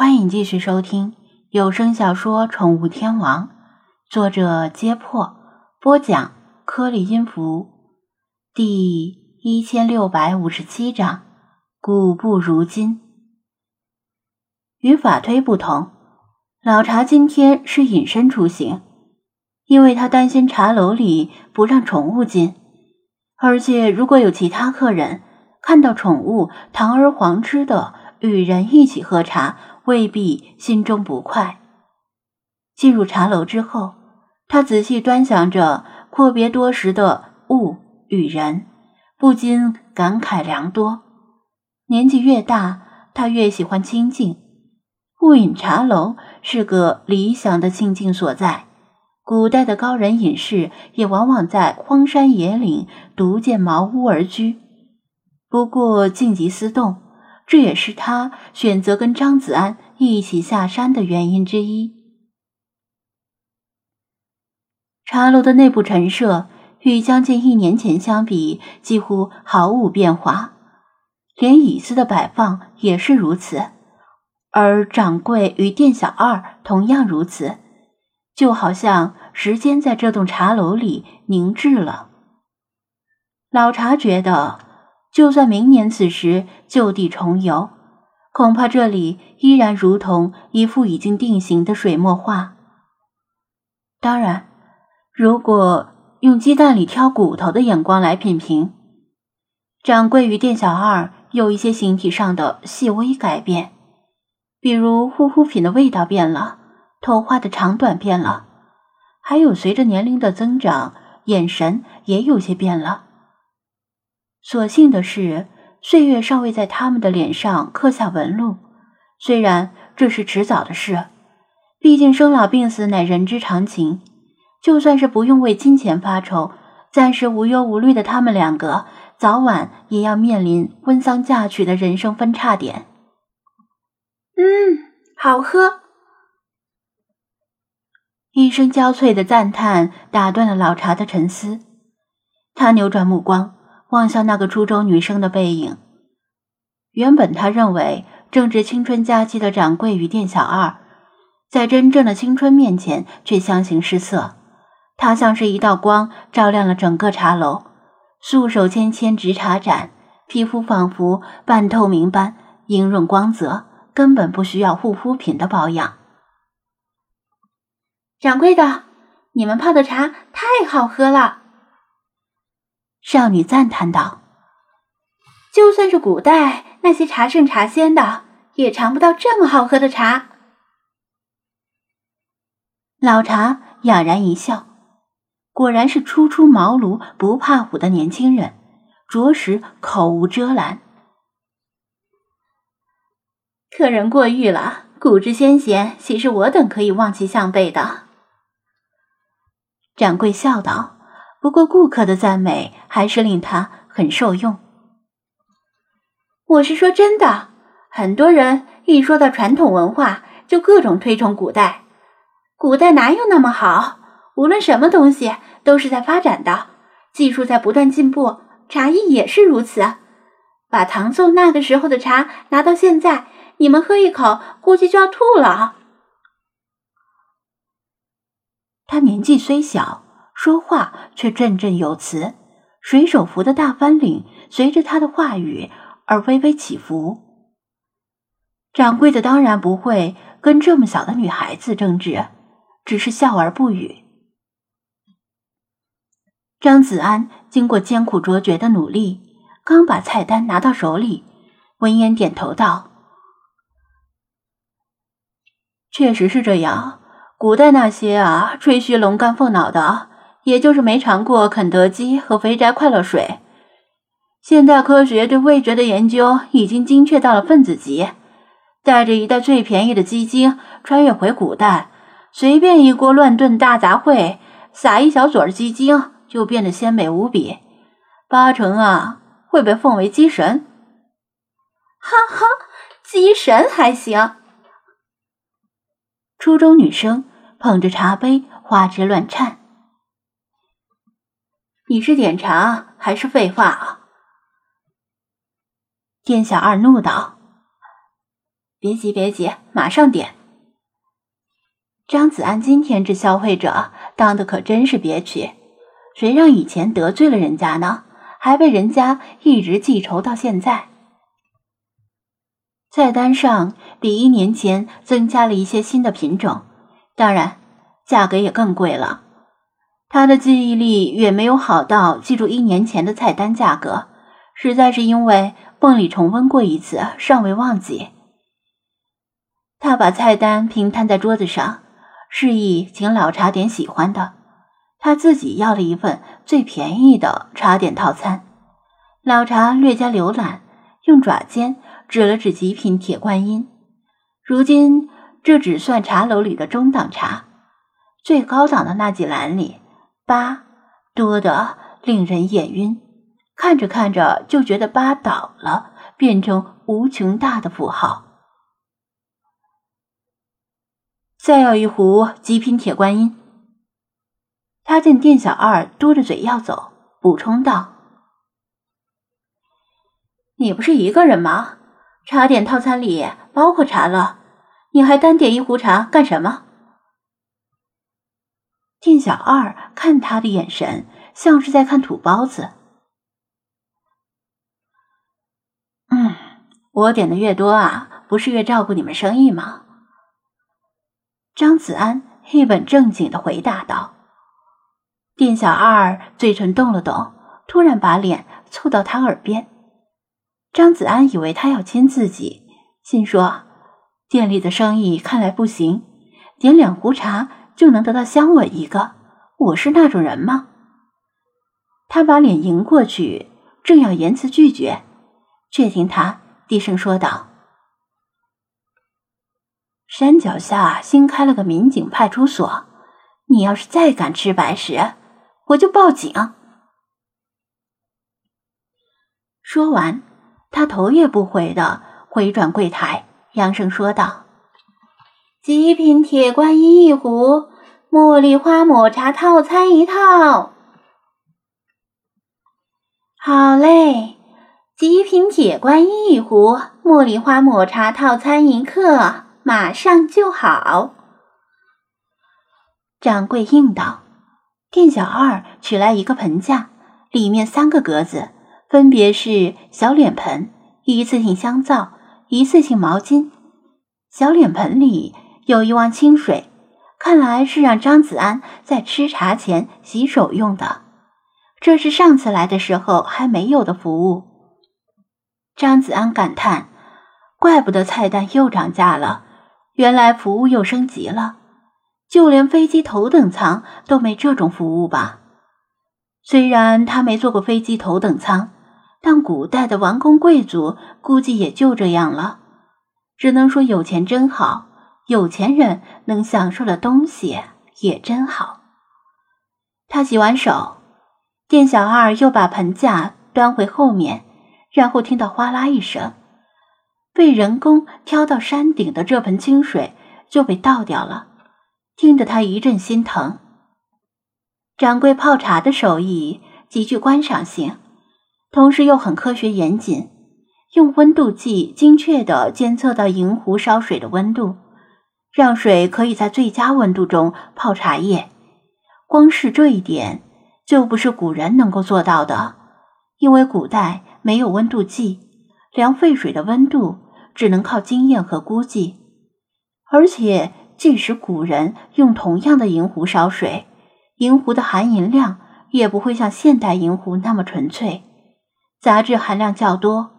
欢迎继续收听有声小说《宠物天王》，作者：揭破，播讲：颗粒音符，第一千六百五十七章：古不如今。与法推不同，老茶今天是隐身出行，因为他担心茶楼里不让宠物进，而且如果有其他客人看到宠物堂而皇之的与人一起喝茶。未必心中不快。进入茶楼之后，他仔细端详着阔别多时的物与人，不禁感慨良多。年纪越大，他越喜欢清静。雾隐茶楼是个理想的清静所在。古代的高人隐士也往往在荒山野岭独建茅屋而居。不过静极思动。这也是他选择跟张子安一起下山的原因之一。茶楼的内部陈设与将近一年前相比，几乎毫无变化，连椅子的摆放也是如此，而掌柜与店小二同样如此，就好像时间在这栋茶楼里凝滞了。老茶觉得。就算明年此时就地重游，恐怕这里依然如同一幅已经定型的水墨画。当然，如果用鸡蛋里挑骨头的眼光来品评，掌柜与店小二有一些形体上的细微改变，比如护肤品的味道变了，头发的长短变了，还有随着年龄的增长，眼神也有些变了。所幸的是，岁月尚未在他们的脸上刻下纹路。虽然这是迟早的事，毕竟生老病死乃人之常情。就算是不用为金钱发愁，暂时无忧无虑的他们两个，早晚也要面临婚丧嫁娶的人生分叉点。嗯，好喝！一声娇脆的赞叹打断了老茶的沉思，他扭转目光。望向那个初中女生的背影，原本他认为正值青春佳期的掌柜与店小二，在真正的青春面前却相形失色。他像是一道光，照亮了整个茶楼，素手纤纤执茶盏，皮肤仿佛半透明般莹润光泽，根本不需要护肤品的保养。掌柜的，你们泡的茶太好喝了。少女赞叹道：“就算是古代那些茶圣茶仙的，也尝不到这么好喝的茶。”老茶哑然一笑，果然是初出茅庐不怕虎的年轻人，着实口无遮拦。客人过誉了，古之先贤岂是我等可以望其项背的？掌柜笑道。不过，顾客的赞美还是令他很受用。我是说真的，很多人一说到传统文化，就各种推崇古代。古代哪有那么好？无论什么东西都是在发展的，技术在不断进步，茶艺也是如此。把唐宋那个时候的茶拿到现在，你们喝一口，估计就要吐了。他年纪虽小。说话却振振有词，水手服的大翻领随着他的话语而微微起伏。掌柜的当然不会跟这么小的女孩子争执，只是笑而不语。张子安经过艰苦卓绝的努力，刚把菜单拿到手里，闻言点头道：“确实是这样，古代那些啊，吹嘘龙肝凤脑的。”也就是没尝过肯德基和肥宅快乐水。现代科学对味觉的研究已经精确到了分子级，带着一袋最便宜的鸡精穿越回古代，随便一锅乱炖大杂烩，撒一小撮鸡精就变得鲜美无比，八成啊会被奉为鸡神。哈哈，鸡神还行。初中女生捧着茶杯花枝乱颤。你是点茶还是废话啊？店小二怒道：“别急，别急，马上点。张子安今天这消费者当的可真是憋屈，谁让以前得罪了人家呢？还被人家一直记仇到现在。菜单上比一年前增加了一些新的品种，当然价格也更贵了。他的记忆力远没有好到记住一年前的菜单价格，实在是因为梦里重温过一次，尚未忘记。他把菜单平摊在桌子上，示意请老茶点喜欢的。他自己要了一份最便宜的茶点套餐。老茶略加浏览，用爪尖指了指极品铁观音。如今这只算茶楼里的中档茶，最高档的那几篮里，八多的令人眼晕。看着看着就觉得八倒了，变成无穷大的符号。再要一壶极品铁观音。他见店小二嘟着嘴要走，补充道：“你不是一个人吗？茶点套餐里包括茶了，你还单点一壶茶干什么？”店小二看他的眼神像是在看土包子。嗯，我点的越多啊，不是越照顾你们生意吗？张子安一本正经的回答道。店小二嘴唇动了动，突然把脸凑到他耳边。张子安以为他要亲自己，心说店里的生意看来不行，点两壶茶就能得到香吻一个，我是那种人吗？他把脸迎过去，正要言辞拒绝，却听他低声说道。山脚下新开了个民警派出所，你要是再敢吃白食，我就报警。说完，他头也不回的回转柜台，扬声说道：“极品铁观音一壶，茉莉花抹茶套餐一套。”好嘞，极品铁观音一壶，茉莉花抹茶套餐一克。马上就好。掌柜应道：“店小二取来一个盆架，里面三个格子，分别是小脸盆、一次性香皂、一次性毛巾。小脸盆里有一汪清水，看来是让张子安在吃茶前洗手用的。这是上次来的时候还没有的服务。”张子安感叹：“怪不得菜单又涨价了。”原来服务又升级了，就连飞机头等舱都没这种服务吧？虽然他没坐过飞机头等舱，但古代的王公贵族估计也就这样了。只能说有钱真好，有钱人能享受的东西也真好。他洗完手，店小二又把盆架端回后面，然后听到哗啦一声。被人工挑到山顶的这盆清水就被倒掉了，听得他一阵心疼。掌柜泡茶的手艺极具观赏性，同时又很科学严谨，用温度计精确地监测到银壶烧水的温度，让水可以在最佳温度中泡茶叶。光是这一点就不是古人能够做到的，因为古代没有温度计。量沸水的温度只能靠经验和估计，而且即使古人用同样的银壶烧水，银壶的含银量也不会像现代银壶那么纯粹，杂质含量较多。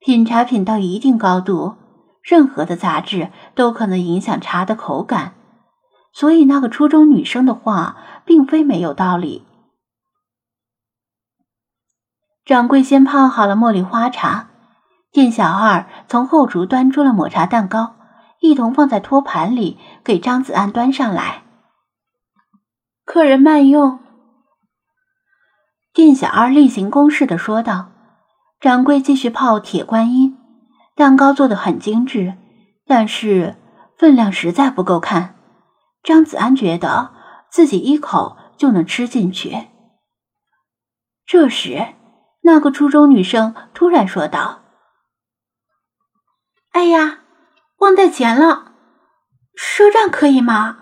品茶品到一定高度，任何的杂质都可能影响茶的口感。所以那个初中女生的话，并非没有道理。掌柜先泡好了茉莉花茶。店小二从后厨端出了抹茶蛋糕，一同放在托盘里，给张子安端上来。客人慢用。店小二例行公事的说道。掌柜继续泡铁观音，蛋糕做的很精致，但是分量实在不够看。张子安觉得自己一口就能吃进去。这时，那个初中女生突然说道。哎呀，忘带钱了。赊账可以吗？